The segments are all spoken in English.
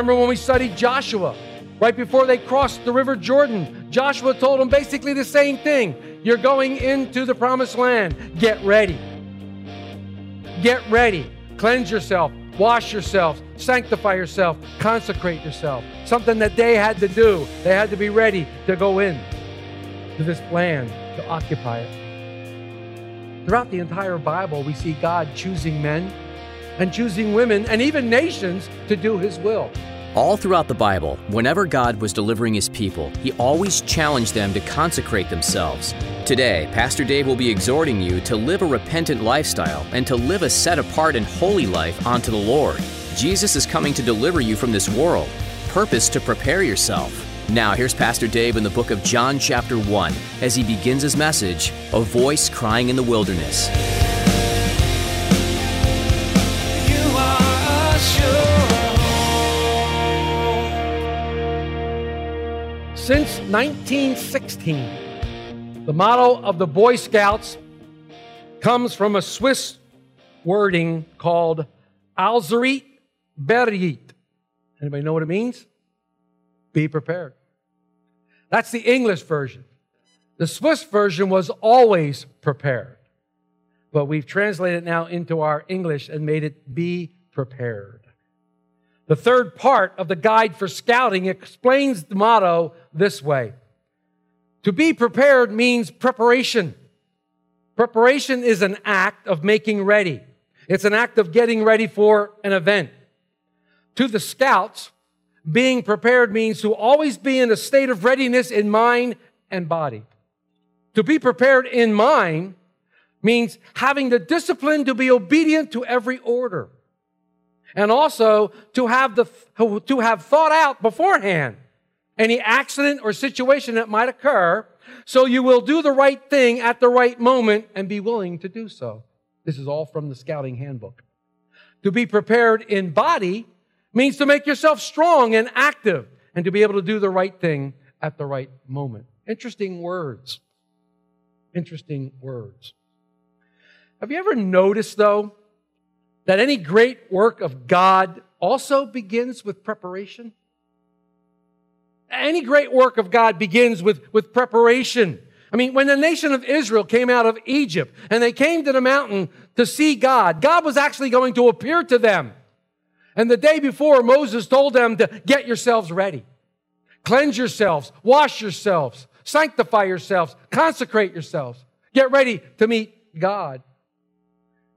Remember when we studied Joshua? Right before they crossed the River Jordan, Joshua told them basically the same thing. You're going into the promised land. Get ready. Get ready. Cleanse yourself. Wash yourself. Sanctify yourself. Consecrate yourself. Something that they had to do. They had to be ready to go in to this land, to occupy it. Throughout the entire Bible, we see God choosing men and choosing women and even nations to do his will. All throughout the Bible, whenever God was delivering his people, he always challenged them to consecrate themselves. Today, Pastor Dave will be exhorting you to live a repentant lifestyle and to live a set apart and holy life unto the Lord. Jesus is coming to deliver you from this world. Purpose to prepare yourself. Now, here's Pastor Dave in the book of John, chapter 1, as he begins his message A Voice Crying in the Wilderness. Since 1916, the motto of the Boy Scouts comes from a Swiss wording called Allzeit bereit. Anybody know what it means? Be prepared. That's the English version. The Swiss version was always prepared. But we've translated it now into our English and made it be prepared. The third part of the guide for scouting explains the motto this way To be prepared means preparation. Preparation is an act of making ready, it's an act of getting ready for an event. To the scouts, being prepared means to always be in a state of readiness in mind and body. To be prepared in mind means having the discipline to be obedient to every order and also to have the to have thought out beforehand any accident or situation that might occur so you will do the right thing at the right moment and be willing to do so. This is all from the scouting handbook. To be prepared in body means to make yourself strong and active and to be able to do the right thing at the right moment. Interesting words. Interesting words. Have you ever noticed, though, that any great work of God also begins with preparation? Any great work of God begins with, with preparation. I mean, when the nation of Israel came out of Egypt and they came to the mountain to see God, God was actually going to appear to them. And the day before, Moses told them to get yourselves ready, cleanse yourselves, wash yourselves, sanctify yourselves, consecrate yourselves, get ready to meet God.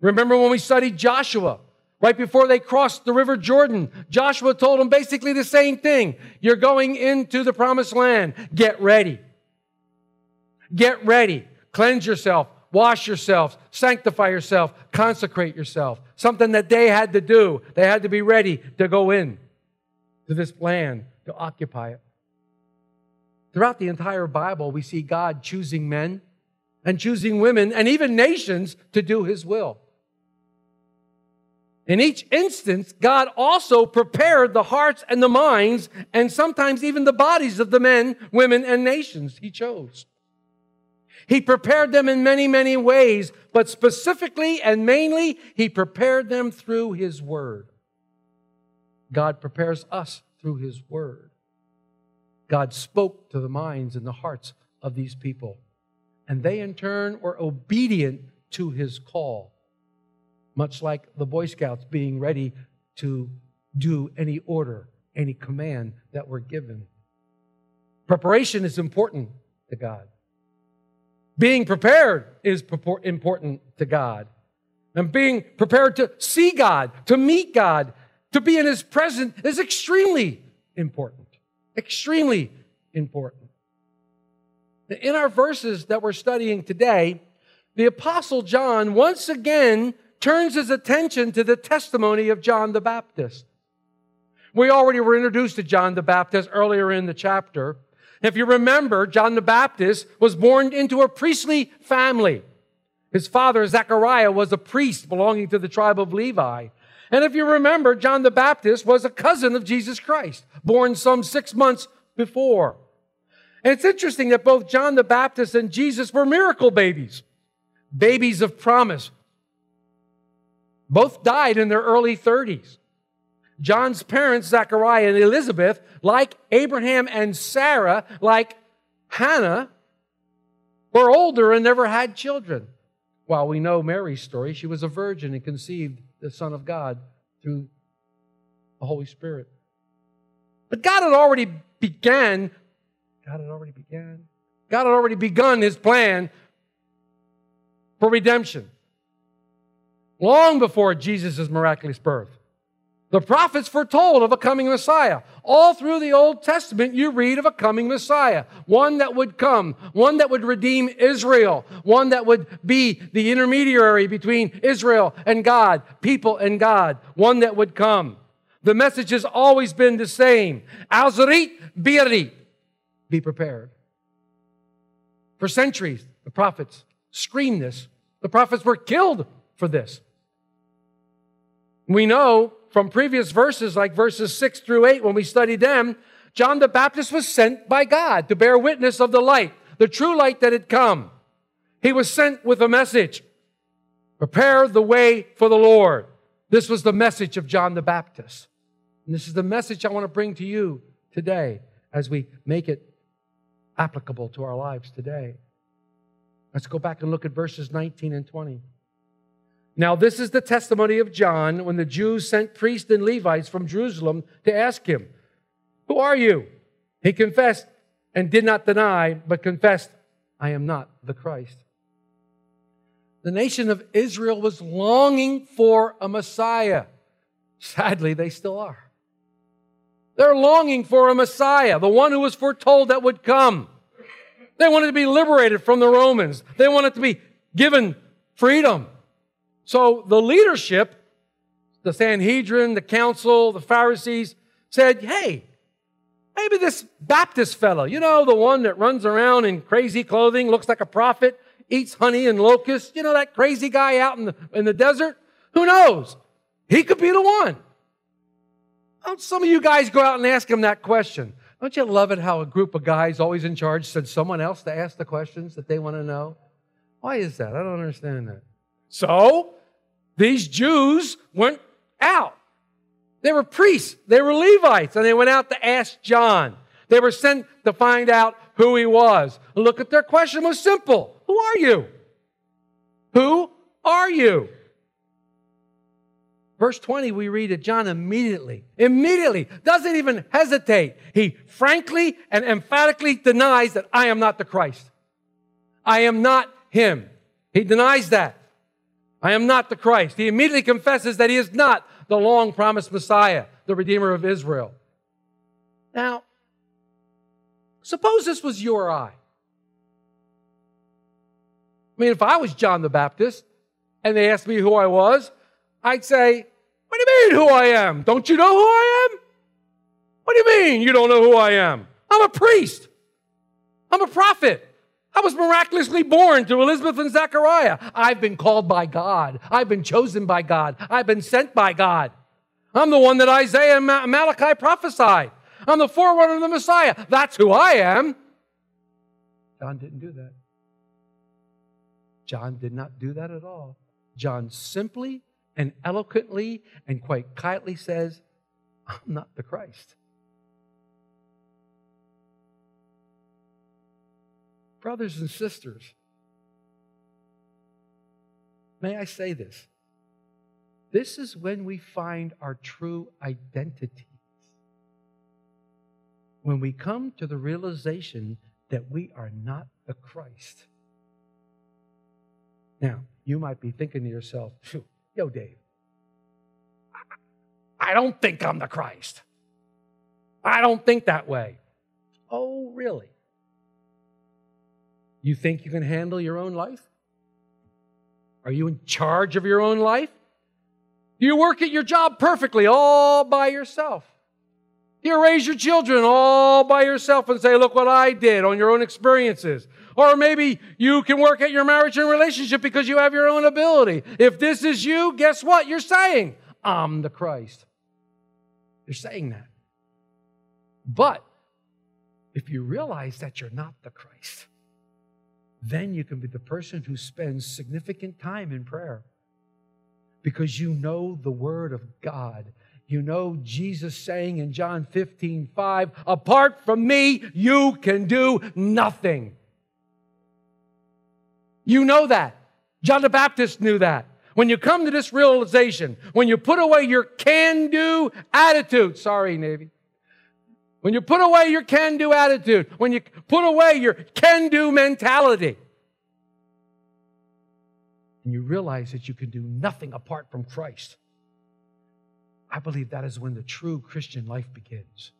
Remember when we studied Joshua? Right before they crossed the River Jordan, Joshua told them basically the same thing. You're going into the promised land. Get ready. Get ready. Cleanse yourself. Wash yourselves. Sanctify yourself. Consecrate yourself. Something that they had to do. They had to be ready to go in to this land, to occupy it. Throughout the entire Bible, we see God choosing men and choosing women and even nations to do his will. In each instance, God also prepared the hearts and the minds, and sometimes even the bodies of the men, women, and nations he chose. He prepared them in many, many ways, but specifically and mainly, he prepared them through his word. God prepares us through his word. God spoke to the minds and the hearts of these people, and they in turn were obedient to his call much like the Boy Scouts being ready to do any order, any command that we're given. Preparation is important to God. Being prepared is important to God. And being prepared to see God, to meet God, to be in His presence is extremely important. Extremely important. In our verses that we're studying today, the Apostle John once again turns his attention to the testimony of John the Baptist. We already were introduced to John the Baptist earlier in the chapter. If you remember, John the Baptist was born into a priestly family. His father, Zechariah, was a priest belonging to the tribe of Levi. And if you remember, John the Baptist was a cousin of Jesus Christ, born some six months before. And it's interesting that both John the Baptist and Jesus were miracle babies, babies of promise. Both died in their early 30s. John's parents, Zechariah and Elizabeth, like Abraham and Sarah, like Hannah, were older and never had children. While we know Mary's story, she was a virgin and conceived the Son of God through the Holy Spirit. But God had already began, God had already began, God had already begun his plan for redemption long before Jesus' miraculous birth. The prophets foretold of a coming Messiah. All through the Old Testament, you read of a coming Messiah, one that would come, one that would redeem Israel, one that would be the intermediary between Israel and God, people and God, one that would come. The message has always been the same. Allzeit bereit. Be prepared. For centuries, the prophets screamed this. The prophets were killed for this. We know from previous verses, like verses 6 through 8, when we studied them, John the Baptist was sent by God to bear witness of the light, the true light that had come. He was sent with a message prepare the way for the Lord. This was the message of John the Baptist. And this is the message I want to bring to you today as we make it applicable to our lives today. Let's go back and look at verses 19 and 20. Now, this is the testimony of John when the Jews sent priests and Levites from Jerusalem to ask him, Who are you? He confessed and did not deny, but confessed, I am not the Christ. The nation of Israel was longing for a Messiah. Sadly, they still are. They're longing for a Messiah, the one who was foretold that would come. They wanted to be liberated from the Romans. They wanted to be given freedom. So the leadership, the Sanhedrin, the council, the Pharisees, said, hey, maybe this Baptist fellow, you know, the one that runs around in crazy clothing, looks like a prophet, eats honey and locusts, you know, that crazy guy out in the, in the desert? Who knows? He could be the one. Don't some of you guys go out and ask him that question? Don't you love it how a group of guys always in charge send someone else to ask the questions that they want to know? Why is that? I don't understand that. So, these Jews went out. They were priests, they were Levites, and they went out to ask John. They were sent to find out who he was. Look at their question was simple. Who are you? Who are you? Verse 20, we read that John immediately, immediately, doesn't even hesitate. He frankly and emphatically denies that I am not the Christ. I am not him. He denies that. I am not the Christ. He immediately confesses that he is not the long promised Messiah, the Redeemer of Israel. Now, suppose this was you or I. I mean, if I was John the Baptist and they asked me who I was, I'd say, What do you mean who I am? Don't you know who I am? What do you mean you don't know who I am? I'm a priest. I'm a prophet. I was miraculously born to Elizabeth and Zechariah. I've been called by God. I've been chosen by God. I've been sent by God. I'm the one that Isaiah and Malachi prophesied. I'm the forerunner of the Messiah. That's who I am. John didn't do that. John did not do that at all. John simply and eloquently and quite quietly says, I'm not the Christ. Brothers and sisters, may I say this? This is when we find our true identity. When we come to the realization that we are not the Christ. Now, you might be thinking to yourself, yo, Dave, I don't think I'm the Christ. I don't think that way. Oh, really? You think you can handle your own life? Are you in charge of your own life? Do you work at your job perfectly all by yourself? Do you raise your children all by yourself and say, look what I did on your own experiences? Or maybe you can work at your marriage and relationship because you have your own ability. If this is you, guess what? You're saying, I'm the Christ. You're saying that. But if you realize that you're not the Christ, then you can be the person who spends significant time in prayer because you know the Word of God. You know Jesus saying in John 15, 5, apart from me, you can do nothing. You know that. John the Baptist knew that. When you come to this realization, when you put away your can do attitude, sorry, Navy, when you put away your can do attitude, when you put away your can do mentality, and you realize that you can do nothing apart from Christ, I believe that is when the true Christian life begins.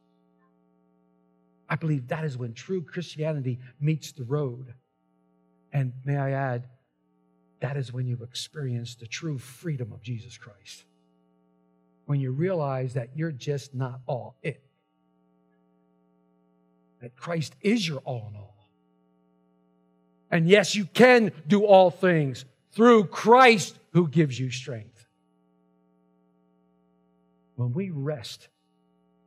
I believe that is when true Christianity meets the road. And may I add, that is when you've experienced the true freedom of Jesus Christ. When you realize that you're just not all it, that Christ is your all in all. And yes, you can do all things through Christ who gives you strength. When we rest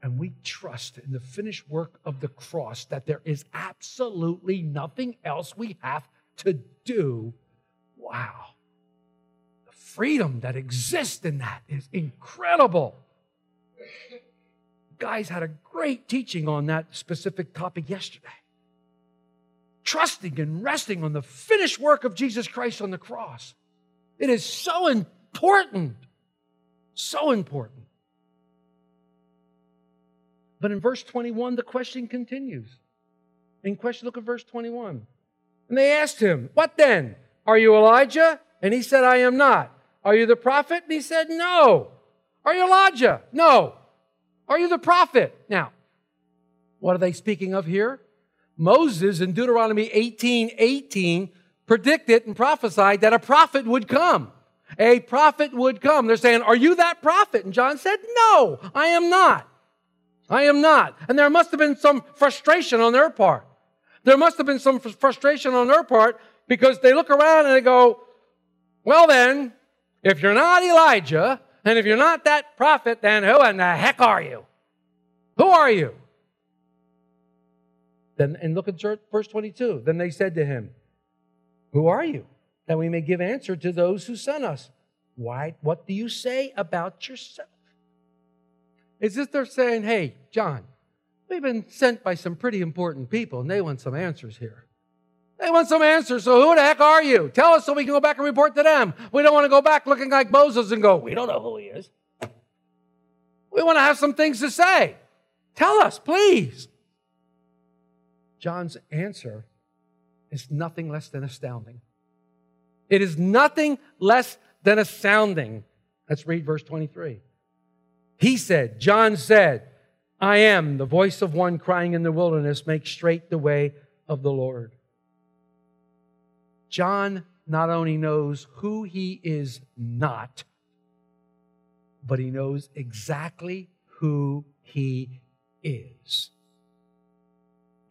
and we trust in the finished work of the cross, that there is absolutely nothing else we have to do, wow. The freedom that exists in that is incredible. Guys had a great teaching on that specific topic yesterday. Trusting and resting on the finished work of Jesus Christ on the cross. It is so important. So important. But in verse 21, the question continues. In question, look at verse 21. And they asked him, What then? Are you Elijah? And he said, I am not. Are you the prophet? And he said, No. Are you Elijah? No. Are you the prophet? Now, what are they speaking of here? Moses in Deuteronomy 18 18 predicted and prophesied that a prophet would come. A prophet would come. They're saying, Are you that prophet? And John said, No, I am not. I am not. And there must have been some frustration on their part. There must have been some frustration on their part because they look around and they go, Well, then, if you're not Elijah, and if you're not that prophet, then who in the heck are you? Who are you? Then, and look at verse 22. Then they said to him, Who are you? That we may give answer to those who sent us. Why, what do you say about yourself? It's just they're saying, Hey, John, we've been sent by some pretty important people and they want some answers here. They want some answers. So who the heck are you? Tell us so we can go back and report to them. We don't want to go back looking like Moses and go, we don't know who he is. We want to have some things to say. Tell us, please. John's answer is nothing less than astounding. It is nothing less than astounding. Let's read verse 23. He said, John said, I am the voice of one crying in the wilderness, make straight the way of the Lord. John not only knows who he is not, but he knows exactly who he is.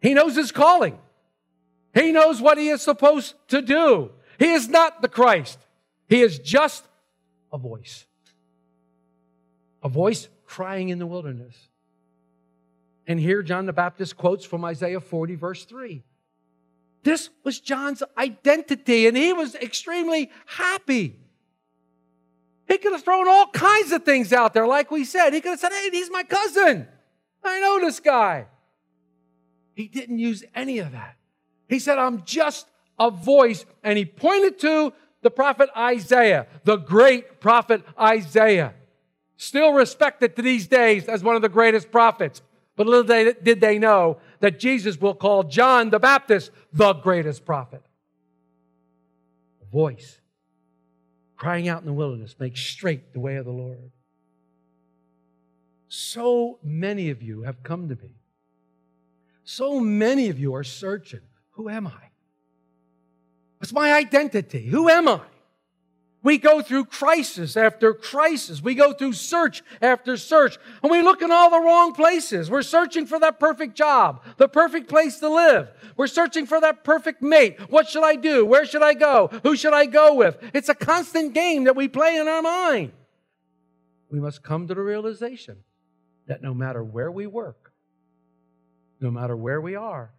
He knows his calling. He knows what he is supposed to do. He is not the Christ. He is just a voice. A voice crying in the wilderness. And here John the Baptist quotes from Isaiah 40, verse 3. This was John's identity, and he was extremely happy. He could have thrown all kinds of things out there, like we said. He could have said, Hey, he's my cousin. I know this guy. He didn't use any of that. He said, I'm just a voice. And he pointed to the prophet Isaiah, the great prophet Isaiah, still respected to these days as one of the greatest prophets. But little did they know that Jesus will call John the Baptist the greatest prophet. A voice crying out in the wilderness, make straight the way of the Lord. So many of you have come to me. So many of you are searching who am I? What's my identity? Who am I? We go through crisis after crisis. We go through search after search. And we look in all the wrong places. We're searching for that perfect job, the perfect place to live. We're searching for that perfect mate. What should I do? Where should I go? Who should I go with? It's a constant game that we play in our mind. We must come to the realization that no matter where we work, no matter where we are,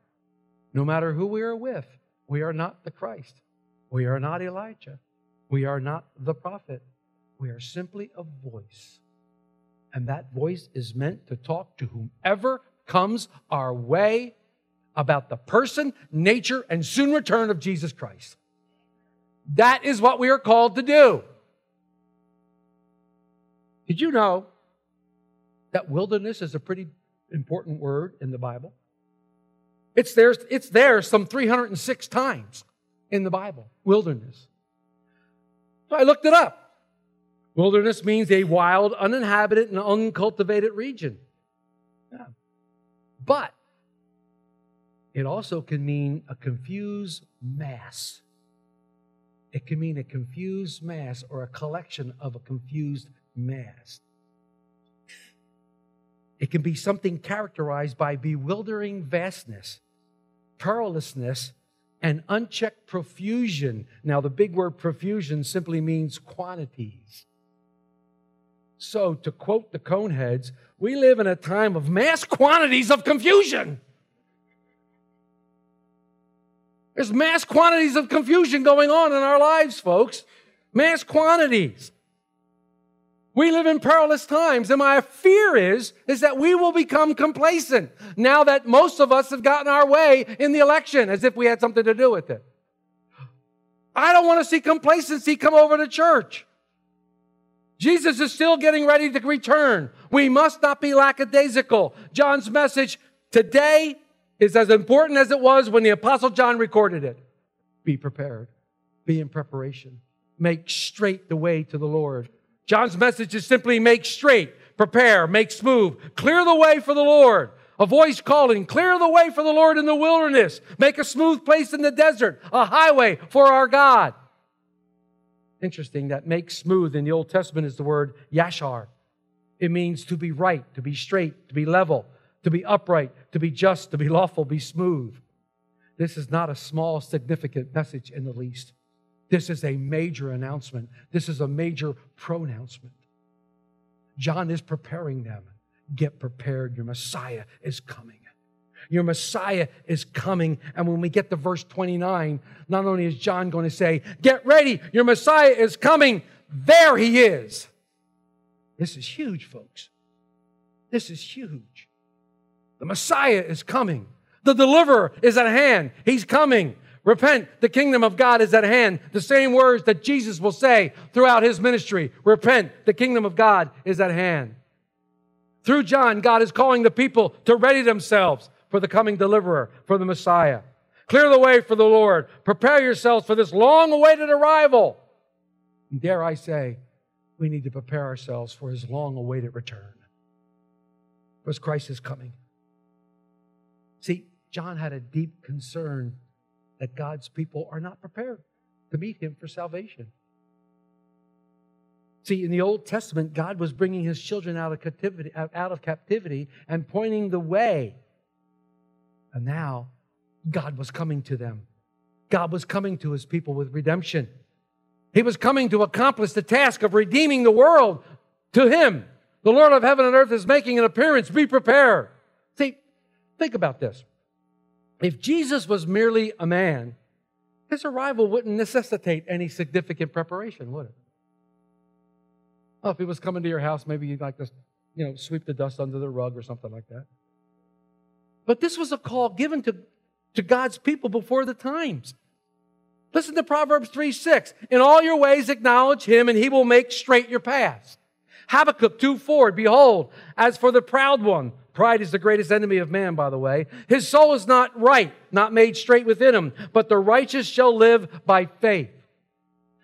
no matter who we are with, we are not the Christ. We are not Elijah. We are not the prophet. We are simply a voice. And that voice is meant to talk to whomever comes our way about the person, nature, and soon return of Jesus Christ. That is what we are called to do. Did you know that wilderness is a pretty important word in the Bible? It's there, it's there some 306 times in the Bible, wilderness. So I looked it up. Wilderness means a wild, uninhabited, and uncultivated region. Yeah. But it also can mean a confused mass. It can mean a confused mass or a collection of a confused mass. It can be something characterized by bewildering vastness, perilousness, and unchecked profusion. Now, the big word profusion simply means quantities. So, to quote the Coneheads, we live in a time of mass quantities of confusion. There's mass quantities of confusion going on in our lives, folks. Mass quantities. We live in perilous times, and my fear is, is that we will become complacent now that most of us have gotten our way in the election as if we had something to do with it. I don't want to see complacency come over to church. Jesus is still getting ready to return. We must not be lackadaisical. John's message today is as important as it was when the Apostle John recorded it. Be prepared, be in preparation, make straight the way to the Lord. John's message is simply make straight, prepare, make smooth, clear the way for the Lord. A voice calling, clear the way for the Lord in the wilderness, make a smooth place in the desert, a highway for our God. Interesting that make smooth in the Old Testament is the word yashar. It means to be right, to be straight, to be level, to be upright, to be just, to be lawful, be smooth. This is not a small, significant message in the least. This is a major announcement. This is a major pronouncement. John is preparing them. Get prepared. Your Messiah is coming. Your Messiah is coming. And when we get to verse 29, not only is John going to say, Get ready, your Messiah is coming, there he is. This is huge, folks. This is huge. The Messiah is coming. The deliverer is at hand. He's coming. Repent, the kingdom of God is at hand. The same words that Jesus will say throughout his ministry. Repent, the kingdom of God is at hand. Through John, God is calling the people to ready themselves for the coming deliverer, for the Messiah. Clear the way for the Lord. Prepare yourselves for this long awaited arrival. And dare I say, we need to prepare ourselves for his long awaited return. Because Christ is coming. See, John had a deep concern that God's people are not prepared to meet him for salvation. See, in the Old Testament, God was bringing his children out of captivity, out of captivity and pointing the way. And now God was coming to them. God was coming to his people with redemption. He was coming to accomplish the task of redeeming the world to him. The Lord of heaven and earth is making an appearance. Be prepared. See, think about this. If Jesus was merely a man, his arrival wouldn't necessitate any significant preparation, would it? Well, if he was coming to your house, maybe you'd like to, you know, sweep the dust under the rug or something like that. But this was a call given to, to God's people before the times. Listen to Proverbs 3 6. In all your ways acknowledge him, and he will make straight your paths. Habakkuk 2 4. Behold, as for the proud one, Pride is the greatest enemy of man, by the way. His soul is not right, not made straight within him, but the righteous shall live by faith.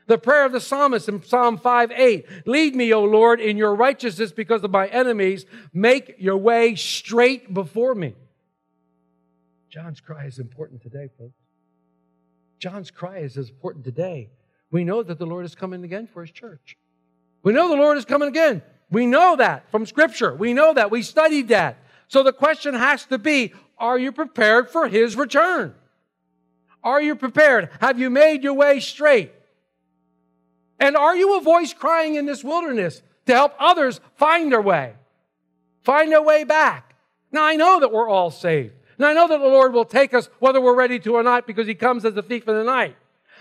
The prayer of the psalmist in Psalm 5 8 Lead me, O Lord, in your righteousness because of my enemies. Make your way straight before me. John's cry is important today, folks. John's cry is as important today. We know that the Lord is coming again for his church. We know the Lord is coming again. We know that from Scripture. We know that. We studied that. So the question has to be are you prepared for his return? Are you prepared? Have you made your way straight? And are you a voice crying in this wilderness to help others find their way, find their way back? Now, I know that we're all saved. And I know that the Lord will take us whether we're ready to or not because he comes as a thief in the night.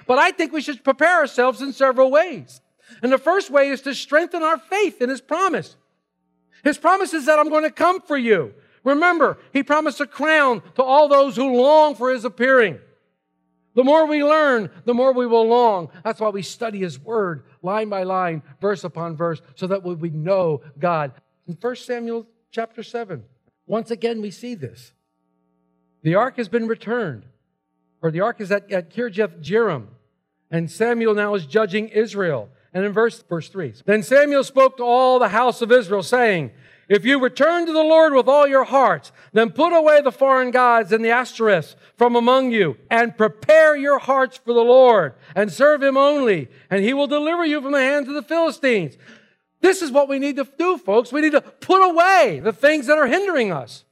But I think we should prepare ourselves in several ways. And the first way is to strengthen our faith in his promise. His promise is that I'm going to come for you. Remember, he promised a crown to all those who long for his appearing. The more we learn, the more we will long. That's why we study his word line by line, verse upon verse, so that we know God. In 1 Samuel chapter 7, once again we see this. The ark has been returned, or the ark is at, at Kirjath Jearim, and Samuel now is judging Israel. And in verse, verse 3, then Samuel spoke to all the house of Israel, saying, if you return to the Lord with all your hearts, then put away the foreign gods and the Ashtoreths from among you and prepare your hearts for the Lord and serve him only, and he will deliver you from the hands of the Philistines. This is what we need to do, folks. We need to put away the things that are hindering us.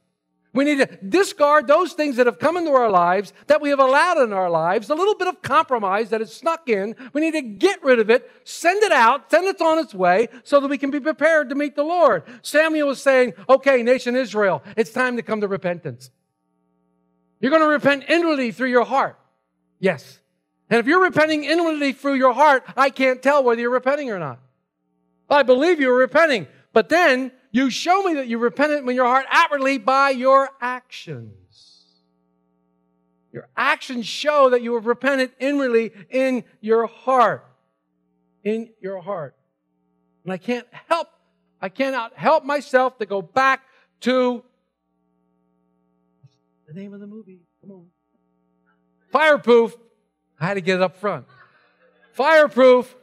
We need to discard those things that have come into our lives, that we have allowed in our lives, a little bit of compromise that has snuck in. We need to get rid of it, send it out, send it on its way so that we can be prepared to meet the Lord. Samuel was saying, okay, nation Israel, it's time to come to repentance. You're going to repent inwardly through your heart. Yes. And if you're repenting inwardly through your heart, I can't tell whether you're repenting or not. I believe you're repenting. But then you show me that you repented in your heart outwardly by your actions. Your actions show that you have repented inwardly in your heart. In your heart. And I can't help, I cannot help myself to go back to the name of the movie. Come on. Fireproof. I had to get it up front. Fireproof.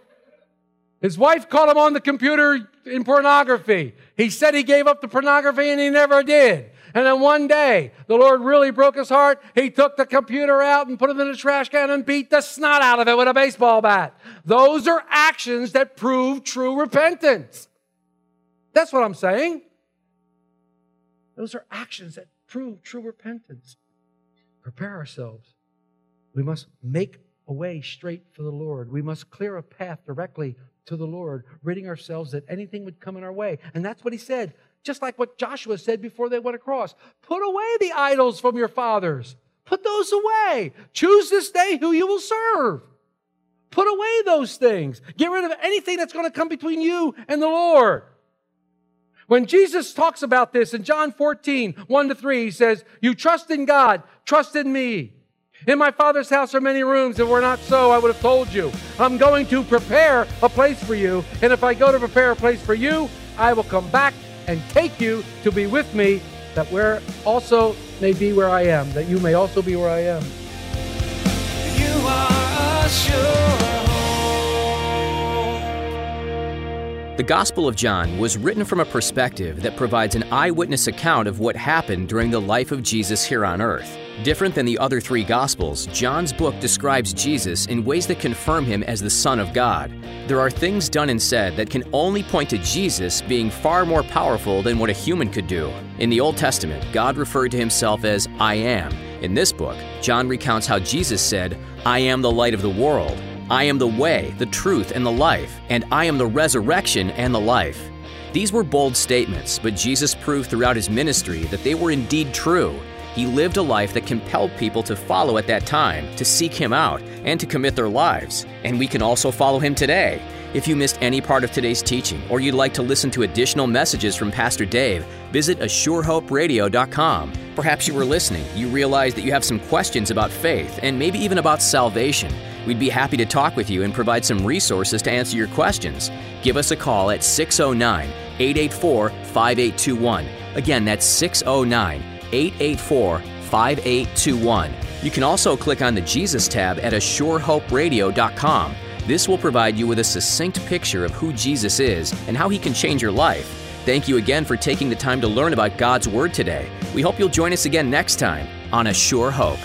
His wife caught him on the computer in pornography. He said he gave up the pornography and he never did. And then one day, the Lord really broke his heart. He took the computer out and put it in a trash can and beat the snot out of it with a baseball bat. Those are actions that prove true repentance. That's what I'm saying. Those are actions that prove true repentance. Prepare ourselves. We must make a way straight for the Lord. We must clear a path directly to the Lord, ridding ourselves that anything would come in our way. And that's what he said, just like what Joshua said before they went across. Put away the idols from your fathers. Put those away. Choose this day who you will serve. Put away those things. Get rid of anything that's going to come between you and the Lord. When Jesus talks about this in John 14, 1 to 3, he says, You trust in God, trust in me. In my Father's house are many rooms. If it were not so, I would have told you. I'm going to prepare a place for you. And if I go to prepare a place for you, I will come back and take you to be with me, that where also may be where I am, that you may also be where I am. You are a sure The Gospel of John was written from a perspective that provides an eyewitness account of what happened during the life of Jesus here on earth. Different than the other three Gospels, John's book describes Jesus in ways that confirm him as the Son of God. There are things done and said that can only point to Jesus being far more powerful than what a human could do. In the Old Testament, God referred to himself as I am. In this book, John recounts how Jesus said, I am the light of the world. I am the way, the truth, and the life, and I am the resurrection and the life. These were bold statements, but Jesus proved throughout his ministry that they were indeed true. He lived a life that compelled people to follow at that time, to seek him out, and to commit their lives. And we can also follow him today. If you missed any part of today's teaching, or you'd like to listen to additional messages from Pastor Dave, visit ASureHopeRadio.com. Perhaps you were listening, you realized that you have some questions about faith, and maybe even about salvation. We'd be happy to talk with you and provide some resources to answer your questions. Give us a call at 609 884 5821. Again, that's 609 884 5821. You can also click on the Jesus tab at ASureHopeRadio.com. This will provide you with a succinct picture of who Jesus is and how he can change your life. Thank you again for taking the time to learn about God's Word today. We hope you'll join us again next time on A Sure Hope.